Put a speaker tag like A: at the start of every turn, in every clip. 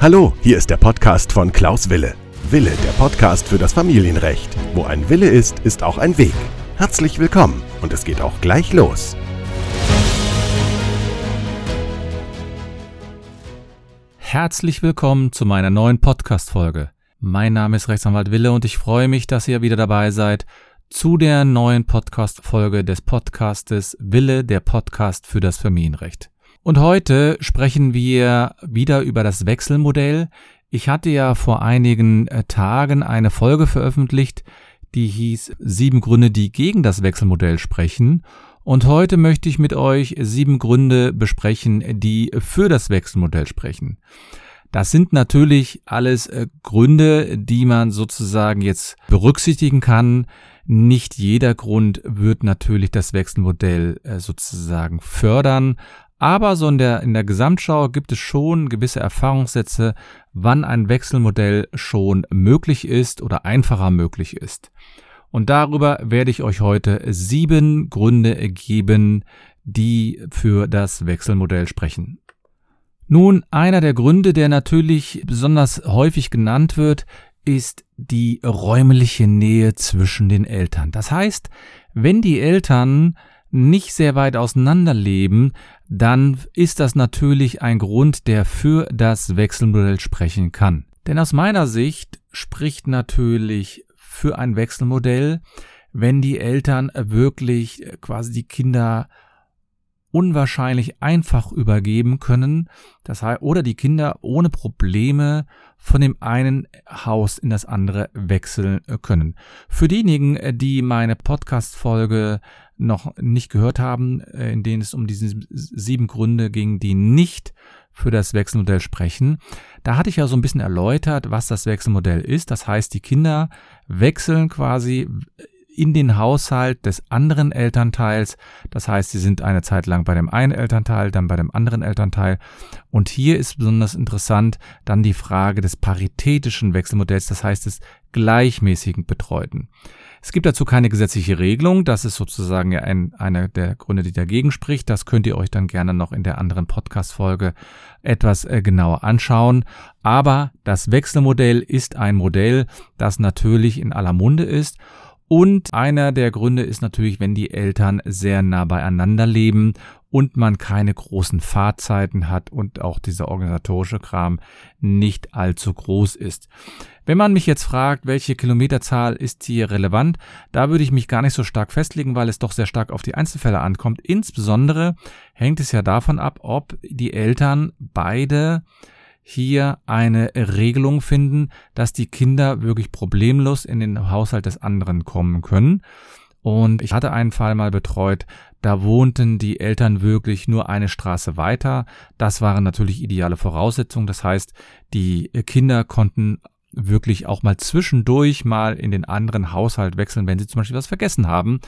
A: Hallo, hier ist der Podcast von Klaus Wille. Wille, der Podcast für das Familienrecht. Wo ein Wille ist, ist auch ein Weg. Herzlich willkommen und es geht auch gleich los.
B: Herzlich willkommen zu meiner neuen Podcast-Folge. Mein Name ist Rechtsanwalt Wille und ich freue mich, dass ihr wieder dabei seid zu der neuen Podcast-Folge des Podcastes Wille, der Podcast für das Familienrecht. Und heute sprechen wir wieder über das Wechselmodell. Ich hatte ja vor einigen äh, Tagen eine Folge veröffentlicht, die hieß Sieben Gründe, die gegen das Wechselmodell sprechen. Und heute möchte ich mit euch sieben Gründe besprechen, die für das Wechselmodell sprechen. Das sind natürlich alles äh, Gründe, die man sozusagen jetzt berücksichtigen kann. Nicht jeder Grund wird natürlich das Wechselmodell äh, sozusagen fördern. Aber so in der, in der Gesamtschau gibt es schon gewisse Erfahrungssätze, wann ein Wechselmodell schon möglich ist oder einfacher möglich ist. Und darüber werde ich euch heute sieben Gründe geben, die für das Wechselmodell sprechen. Nun, einer der Gründe, der natürlich besonders häufig genannt wird, ist die räumliche Nähe zwischen den Eltern. Das heißt, wenn die Eltern nicht sehr weit auseinander leben, dann ist das natürlich ein Grund, der für das Wechselmodell sprechen kann. Denn aus meiner Sicht spricht natürlich für ein Wechselmodell, wenn die Eltern wirklich quasi die Kinder unwahrscheinlich einfach übergeben können, das heißt, oder die Kinder ohne Probleme von dem einen Haus in das andere wechseln können. Für diejenigen, die meine Podcast-Folge noch nicht gehört haben, in denen es um diese sieben Gründe ging, die nicht für das Wechselmodell sprechen. Da hatte ich ja so ein bisschen erläutert, was das Wechselmodell ist. Das heißt, die Kinder wechseln quasi in den Haushalt des anderen Elternteils. Das heißt, sie sind eine Zeit lang bei dem einen Elternteil, dann bei dem anderen Elternteil. Und hier ist besonders interessant dann die Frage des paritätischen Wechselmodells, das heißt des gleichmäßigen Betreuten. Es gibt dazu keine gesetzliche Regelung. Das ist sozusagen ja ein, einer der Gründe, die dagegen spricht. Das könnt ihr euch dann gerne noch in der anderen Podcast-Folge etwas äh, genauer anschauen. Aber das Wechselmodell ist ein Modell, das natürlich in aller Munde ist und einer der Gründe ist natürlich, wenn die Eltern sehr nah beieinander leben und man keine großen Fahrzeiten hat und auch dieser organisatorische Kram nicht allzu groß ist. Wenn man mich jetzt fragt, welche Kilometerzahl ist hier relevant, da würde ich mich gar nicht so stark festlegen, weil es doch sehr stark auf die Einzelfälle ankommt. Insbesondere hängt es ja davon ab, ob die Eltern beide hier eine Regelung finden, dass die Kinder wirklich problemlos in den Haushalt des anderen kommen können. Und ich hatte einen Fall mal betreut, da wohnten die Eltern wirklich nur eine Straße weiter. Das waren natürlich ideale Voraussetzungen. Das heißt, die Kinder konnten wirklich auch mal zwischendurch mal in den anderen Haushalt wechseln, wenn sie zum Beispiel was vergessen haben,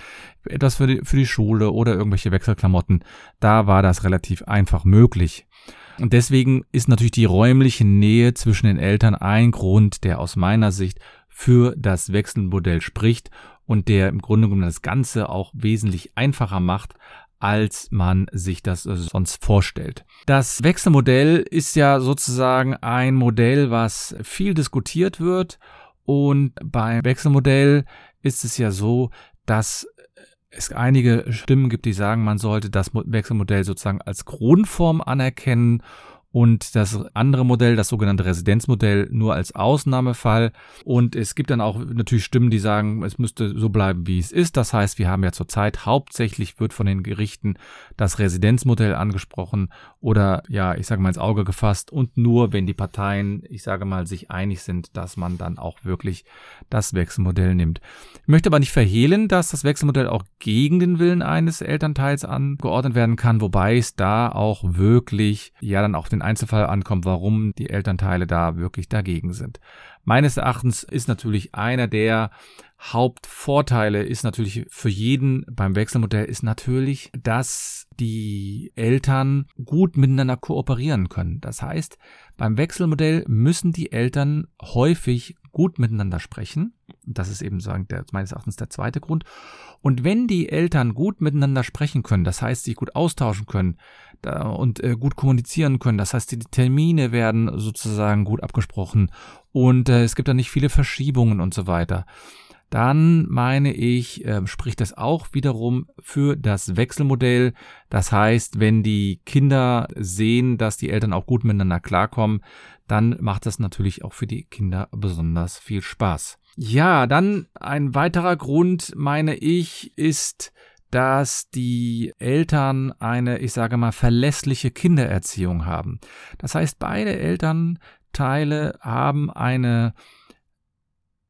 B: etwas für die, für die Schule oder irgendwelche Wechselklamotten. Da war das relativ einfach möglich. Und deswegen ist natürlich die räumliche Nähe zwischen den Eltern ein Grund, der aus meiner Sicht für das Wechselmodell spricht und der im Grunde genommen das Ganze auch wesentlich einfacher macht, als man sich das sonst vorstellt. Das Wechselmodell ist ja sozusagen ein Modell, was viel diskutiert wird und beim Wechselmodell ist es ja so, dass es einige Stimmen gibt, die sagen, man sollte das Wechselmodell sozusagen als Grundform anerkennen und das andere Modell, das sogenannte Residenzmodell, nur als Ausnahmefall. Und es gibt dann auch natürlich Stimmen, die sagen, es müsste so bleiben, wie es ist. Das heißt, wir haben ja zurzeit hauptsächlich wird von den Gerichten das Residenzmodell angesprochen oder ja, ich sage mal ins Auge gefasst und nur wenn die Parteien, ich sage mal, sich einig sind, dass man dann auch wirklich das Wechselmodell nimmt. Ich möchte aber nicht verhehlen, dass das Wechselmodell auch gegen den Willen eines Elternteils angeordnet werden kann, wobei es da auch wirklich ja dann auch den Einzelfall ankommt, warum die Elternteile da wirklich dagegen sind. Meines Erachtens ist natürlich einer der Hauptvorteile ist natürlich für jeden beim Wechselmodell ist natürlich, dass die Eltern gut miteinander kooperieren können. Das heißt, beim Wechselmodell müssen die Eltern häufig gut miteinander sprechen. Das ist eben sagen, der, meines Erachtens der zweite Grund. Und wenn die Eltern gut miteinander sprechen können, das heißt, sich gut austauschen können da, und äh, gut kommunizieren können, das heißt, die Termine werden sozusagen gut abgesprochen und äh, es gibt da nicht viele Verschiebungen und so weiter dann meine ich, äh, spricht das auch wiederum für das Wechselmodell. Das heißt, wenn die Kinder sehen, dass die Eltern auch gut miteinander klarkommen, dann macht das natürlich auch für die Kinder besonders viel Spaß. Ja, dann ein weiterer Grund, meine ich, ist, dass die Eltern eine, ich sage mal, verlässliche Kindererziehung haben. Das heißt, beide Elternteile haben eine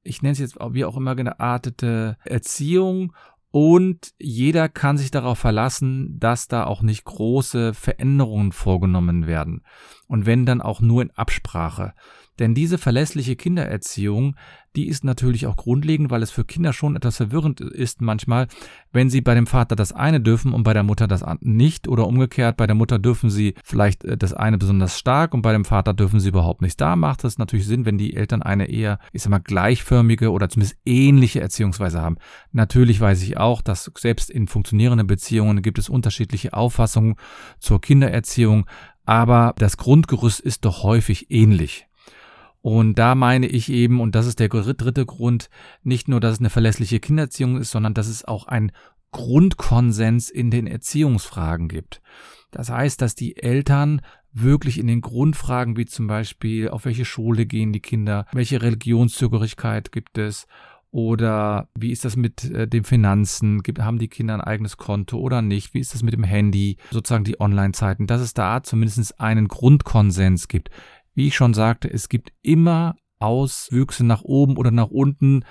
B: ich nenne es jetzt wie auch immer geartete Erziehung und jeder kann sich darauf verlassen, dass da auch nicht große Veränderungen vorgenommen werden. Und wenn dann auch nur in Absprache. Denn diese verlässliche Kindererziehung, die ist natürlich auch grundlegend, weil es für Kinder schon etwas verwirrend ist manchmal, wenn sie bei dem Vater das eine dürfen und bei der Mutter das nicht oder umgekehrt, bei der Mutter dürfen sie vielleicht äh, das eine besonders stark und bei dem Vater dürfen sie überhaupt nicht. Da macht es natürlich Sinn, wenn die Eltern eine eher, ich sag mal, gleichförmige oder zumindest ähnliche Erziehungsweise haben. Natürlich weiß ich auch, dass selbst in funktionierenden Beziehungen gibt es unterschiedliche Auffassungen zur Kindererziehung, aber das Grundgerüst ist doch häufig ähnlich. Und da meine ich eben, und das ist der dritte Grund, nicht nur, dass es eine verlässliche Kindererziehung ist, sondern dass es auch ein Grundkonsens in den Erziehungsfragen gibt. Das heißt, dass die Eltern wirklich in den Grundfragen, wie zum Beispiel, auf welche Schule gehen die Kinder, welche Religionszugehörigkeit gibt es oder wie ist das mit äh, den Finanzen? Gibt, haben die Kinder ein eigenes Konto oder nicht? Wie ist das mit dem Handy? Sozusagen die Online-Zeiten, dass es da zumindest einen Grundkonsens gibt. Wie ich schon sagte, es gibt immer Auswüchse nach oben oder nach unten,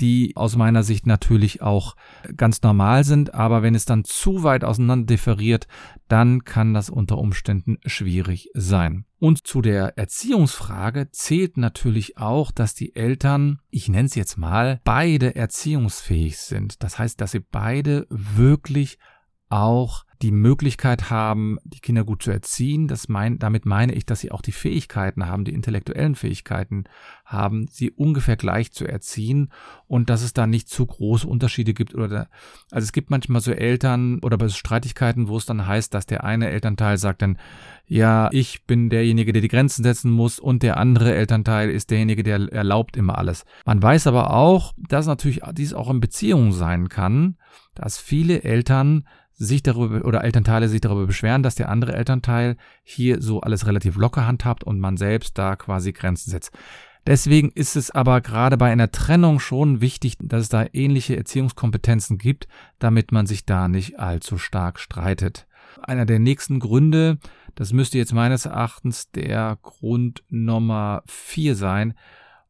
B: die aus meiner Sicht natürlich auch ganz normal sind, aber wenn es dann zu weit auseinander differiert, dann kann das unter Umständen schwierig sein. Und zu der Erziehungsfrage zählt natürlich auch, dass die Eltern, ich nenne es jetzt mal, beide erziehungsfähig sind. Das heißt, dass sie beide wirklich auch die Möglichkeit haben, die Kinder gut zu erziehen. Das mein, damit meine ich, dass sie auch die Fähigkeiten haben, die intellektuellen Fähigkeiten haben, sie ungefähr gleich zu erziehen und dass es da nicht zu große Unterschiede gibt oder da, also es gibt manchmal so Eltern oder bei Streitigkeiten, wo es dann heißt, dass der eine Elternteil sagt dann, ja, ich bin derjenige, der die Grenzen setzen muss und der andere Elternteil ist derjenige, der erlaubt immer alles. Man weiß aber auch, dass natürlich dies auch in Beziehungen sein kann, dass viele Eltern sich darüber oder Elternteile sich darüber beschweren, dass der andere Elternteil hier so alles relativ locker handhabt und man selbst da quasi Grenzen setzt. Deswegen ist es aber gerade bei einer Trennung schon wichtig, dass es da ähnliche Erziehungskompetenzen gibt, damit man sich da nicht allzu stark streitet. Einer der nächsten Gründe, das müsste jetzt meines Erachtens der Grund Nummer vier sein,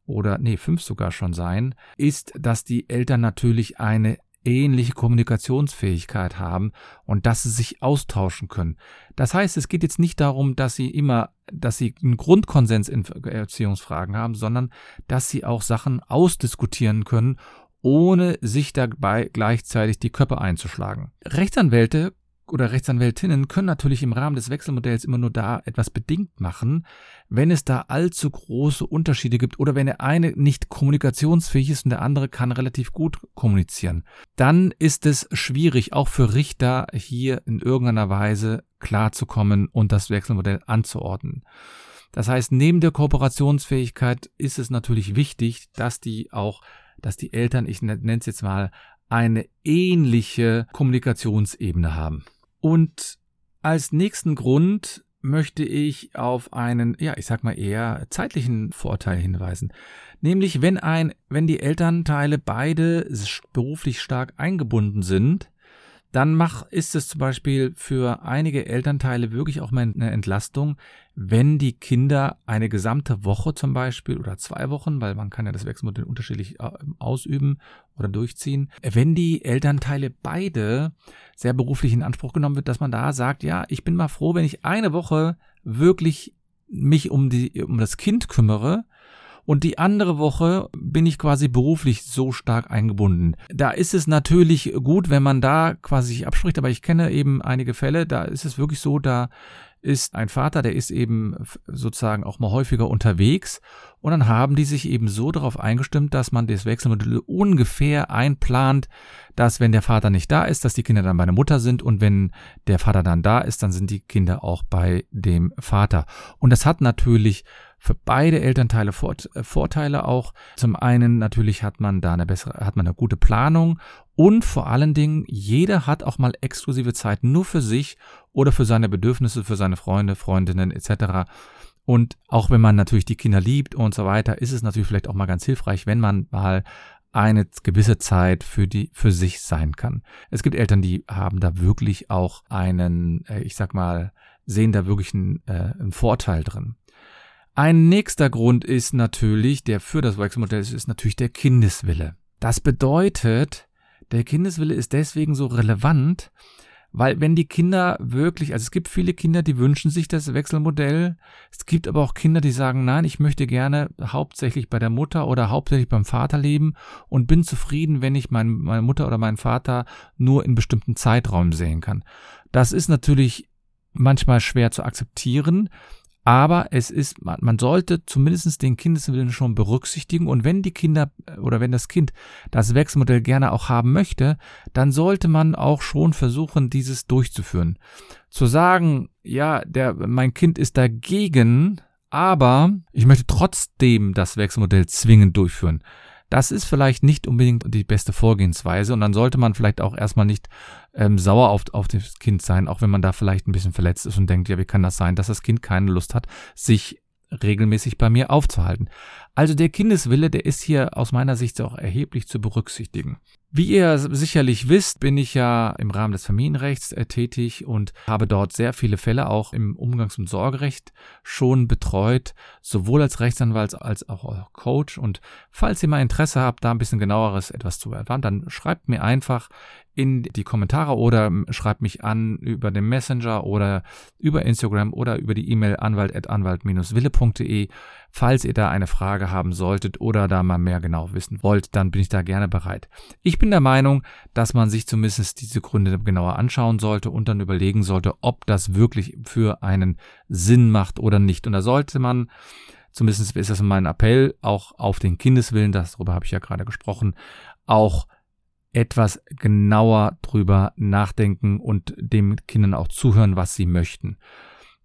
B: oder nee, fünf sogar schon sein, ist, dass die Eltern natürlich eine ähnliche Kommunikationsfähigkeit haben und dass sie sich austauschen können. Das heißt, es geht jetzt nicht darum, dass sie immer, dass sie einen Grundkonsens in Erziehungsfragen haben, sondern dass sie auch Sachen ausdiskutieren können, ohne sich dabei gleichzeitig die Köpfe einzuschlagen. Rechtsanwälte oder Rechtsanwältinnen können natürlich im Rahmen des Wechselmodells immer nur da etwas bedingt machen, wenn es da allzu große Unterschiede gibt oder wenn der eine nicht kommunikationsfähig ist und der andere kann relativ gut kommunizieren. Dann ist es schwierig, auch für Richter hier in irgendeiner Weise klarzukommen und das Wechselmodell anzuordnen. Das heißt, neben der Kooperationsfähigkeit ist es natürlich wichtig, dass die auch, dass die Eltern, ich nenne es jetzt mal, eine ähnliche Kommunikationsebene haben. Und als nächsten Grund möchte ich auf einen, ja, ich sag mal eher zeitlichen Vorteil hinweisen. Nämlich, wenn ein, wenn die Elternteile beide beruflich stark eingebunden sind, dann mach, ist es zum Beispiel für einige Elternteile wirklich auch mal eine Entlastung, wenn die Kinder eine gesamte Woche zum Beispiel oder zwei Wochen, weil man kann ja das Wechselmodell unterschiedlich äh, ausüben oder durchziehen, wenn die Elternteile beide sehr beruflich in Anspruch genommen wird, dass man da sagt, ja, ich bin mal froh, wenn ich eine Woche wirklich mich um die, um das Kind kümmere und die andere Woche bin ich quasi beruflich so stark eingebunden. Da ist es natürlich gut, wenn man da quasi sich abspricht, aber ich kenne eben einige Fälle, da ist es wirklich so, da ist ein Vater, der ist eben sozusagen auch mal häufiger unterwegs und dann haben die sich eben so darauf eingestimmt, dass man das Wechselmodell ungefähr einplant, dass wenn der Vater nicht da ist, dass die Kinder dann bei der Mutter sind und wenn der Vater dann da ist, dann sind die Kinder auch bei dem Vater. Und das hat natürlich für beide Elternteile äh, Vorteile auch. Zum einen natürlich hat man da eine bessere, hat man eine gute Planung und vor allen Dingen jeder hat auch mal exklusive Zeit nur für sich oder für seine Bedürfnisse, für seine Freunde, Freundinnen etc. Und auch wenn man natürlich die Kinder liebt und so weiter, ist es natürlich vielleicht auch mal ganz hilfreich, wenn man mal eine gewisse Zeit für die für sich sein kann. Es gibt Eltern, die haben da wirklich auch einen, äh, ich sag mal, sehen da wirklich einen, äh, einen Vorteil drin. Ein nächster Grund ist natürlich, der für das Wechselmodell ist, ist natürlich der Kindeswille. Das bedeutet, der Kindeswille ist deswegen so relevant, weil wenn die Kinder wirklich, also es gibt viele Kinder, die wünschen sich das Wechselmodell. Es gibt aber auch Kinder, die sagen, nein, ich möchte gerne hauptsächlich bei der Mutter oder hauptsächlich beim Vater leben und bin zufrieden, wenn ich mein, meine Mutter oder meinen Vater nur in bestimmten Zeitraum sehen kann. Das ist natürlich manchmal schwer zu akzeptieren, aber es ist, man sollte zumindest den Kindeswillen schon berücksichtigen. Und wenn die Kinder äh, oder wenn das Kind das Wechselmodell gerne auch haben möchte, dann sollte man auch schon versuchen, dieses durchzuführen. Zu sagen, ja, der, mein Kind ist dagegen, aber ich möchte trotzdem das Wechselmodell zwingend durchführen. Das ist vielleicht nicht unbedingt die beste Vorgehensweise und dann sollte man vielleicht auch erstmal nicht ähm, sauer auf, auf das Kind sein, auch wenn man da vielleicht ein bisschen verletzt ist und denkt, ja, wie kann das sein, dass das Kind keine Lust hat, sich regelmäßig bei mir aufzuhalten. Also der Kindeswille, der ist hier aus meiner Sicht auch erheblich zu berücksichtigen. Wie ihr sicherlich wisst, bin ich ja im Rahmen des Familienrechts äh, tätig und habe dort sehr viele Fälle auch im Umgangs- und Sorgerecht schon betreut, sowohl als Rechtsanwalt als auch als Coach. Und falls ihr mal Interesse habt, da ein bisschen genaueres etwas zu erfahren, dann schreibt mir einfach in die Kommentare oder schreibt mich an über den Messenger oder über Instagram oder über die E-Mail anwalt.anwalt-wille.de. Falls ihr da eine Frage haben solltet oder da mal mehr genau wissen wollt, dann bin ich da gerne bereit. Ich bin der Meinung, dass man sich zumindest diese Gründe genauer anschauen sollte und dann überlegen sollte, ob das wirklich für einen Sinn macht oder nicht. Und da sollte man zumindest ist das mein Appell, auch auf den Kindeswillen, darüber habe ich ja gerade gesprochen, auch etwas genauer drüber nachdenken und dem Kindern auch zuhören, was sie möchten.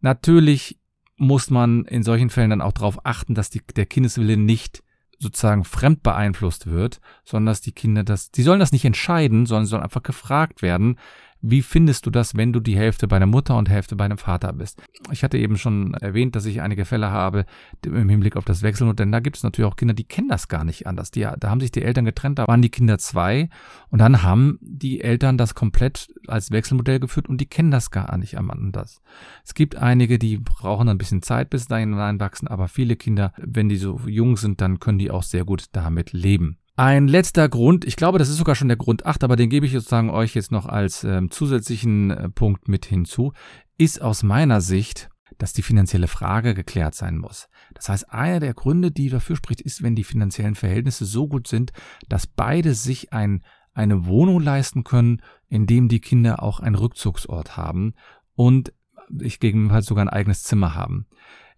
B: Natürlich muss man in solchen Fällen dann auch darauf achten, dass die, der Kindeswille nicht sozusagen fremd beeinflusst wird, sondern dass die Kinder das, die sollen das nicht entscheiden, sondern sollen einfach gefragt werden, wie findest du das, wenn du die Hälfte bei der Mutter und Hälfte bei dem Vater bist? Ich hatte eben schon erwähnt, dass ich einige Fälle habe im Hinblick auf das Wechselmodell. Denn da gibt es natürlich auch Kinder, die kennen das gar nicht anders. Die, da haben sich die Eltern getrennt, da waren die Kinder zwei und dann haben die Eltern das komplett als Wechselmodell geführt und die kennen das gar nicht anders. Es gibt einige, die brauchen ein bisschen Zeit, bis dahin hineinwachsen, aber viele Kinder, wenn die so jung sind, dann können die auch sehr gut damit leben. Ein letzter Grund, ich glaube, das ist sogar schon der Grund 8, aber den gebe ich sozusagen euch jetzt noch als ähm, zusätzlichen äh, Punkt mit hinzu, ist aus meiner Sicht, dass die finanzielle Frage geklärt sein muss. Das heißt, einer der Gründe, die dafür spricht, ist, wenn die finanziellen Verhältnisse so gut sind, dass beide sich ein, eine Wohnung leisten können, in dem die Kinder auch einen Rückzugsort haben und ich gegebenenfalls sogar ein eigenes Zimmer haben.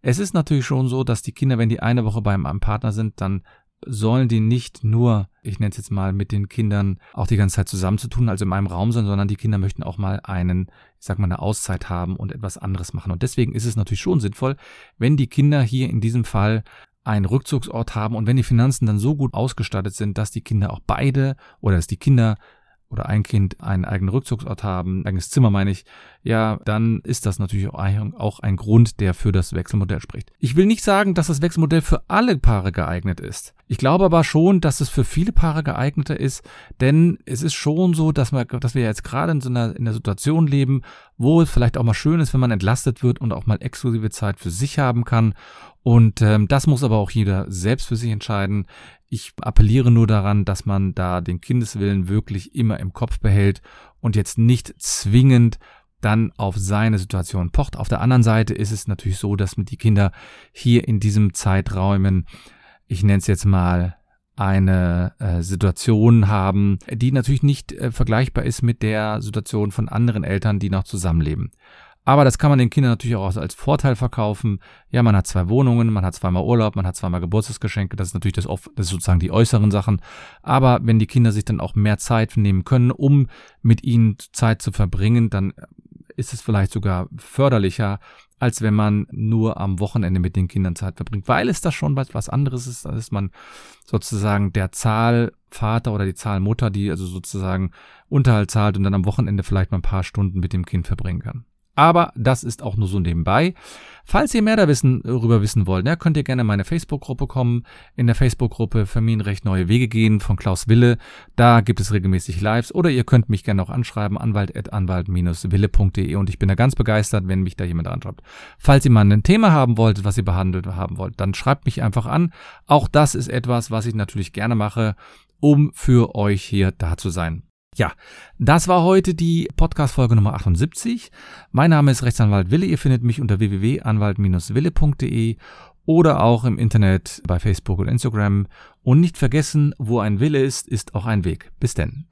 B: Es ist natürlich schon so, dass die Kinder, wenn die eine Woche beim Partner sind, dann sollen die nicht nur, ich nenne es jetzt mal, mit den Kindern auch die ganze Zeit zusammenzutun, also in einem Raum sind, sondern die Kinder möchten auch mal einen, ich sag mal, eine Auszeit haben und etwas anderes machen. Und deswegen ist es natürlich schon sinnvoll, wenn die Kinder hier in diesem Fall einen Rückzugsort haben und wenn die Finanzen dann so gut ausgestattet sind, dass die Kinder auch beide oder dass die Kinder oder ein Kind einen eigenen Rückzugsort haben, eigenes Zimmer meine ich, ja, dann ist das natürlich auch ein Grund, der für das Wechselmodell spricht. Ich will nicht sagen, dass das Wechselmodell für alle Paare geeignet ist. Ich glaube aber schon, dass es für viele Paare geeigneter ist, denn es ist schon so, dass, wir, dass wir jetzt gerade in so einer, in einer Situation leben, wo es vielleicht auch mal schön ist, wenn man entlastet wird und auch mal exklusive Zeit für sich haben kann. Und ähm, das muss aber auch jeder selbst für sich entscheiden. Ich appelliere nur daran, dass man da den Kindeswillen wirklich immer im Kopf behält und jetzt nicht zwingend dann auf seine Situation pocht. Auf der anderen Seite ist es natürlich so, dass die Kinder hier in diesem Zeiträumen ich nenne es jetzt mal, eine äh, Situation haben, die natürlich nicht äh, vergleichbar ist mit der Situation von anderen Eltern, die noch zusammenleben. Aber das kann man den Kindern natürlich auch als Vorteil verkaufen. Ja, man hat zwei Wohnungen, man hat zweimal Urlaub, man hat zweimal Geburtstagsgeschenke. Das ist natürlich das, das ist sozusagen die äußeren Sachen. Aber wenn die Kinder sich dann auch mehr Zeit nehmen können, um mit ihnen Zeit zu verbringen, dann ist es vielleicht sogar förderlicher, als wenn man nur am Wochenende mit den Kindern Zeit verbringt, weil es da schon was anderes ist, als man sozusagen der Zahlvater oder die Zahlmutter, die also sozusagen Unterhalt zahlt und dann am Wochenende vielleicht mal ein paar Stunden mit dem Kind verbringen kann. Aber das ist auch nur so nebenbei. Falls ihr mehr darüber wissen wollt, ja, könnt ihr gerne in meine Facebook-Gruppe kommen. In der Facebook-Gruppe Familienrecht Neue Wege gehen von Klaus Wille. Da gibt es regelmäßig Lives. Oder ihr könnt mich gerne auch anschreiben, anwalt.anwalt-wille.de. Und ich bin da ganz begeistert, wenn mich da jemand anschreibt. Falls ihr mal ein Thema haben wollt, was ihr behandelt haben wollt, dann schreibt mich einfach an. Auch das ist etwas, was ich natürlich gerne mache, um für euch hier da zu sein. Ja, das war heute die Podcast-Folge Nummer 78. Mein Name ist Rechtsanwalt Wille. Ihr findet mich unter www.anwalt-wille.de oder auch im Internet bei Facebook und Instagram. Und nicht vergessen, wo ein Wille ist, ist auch ein Weg. Bis denn.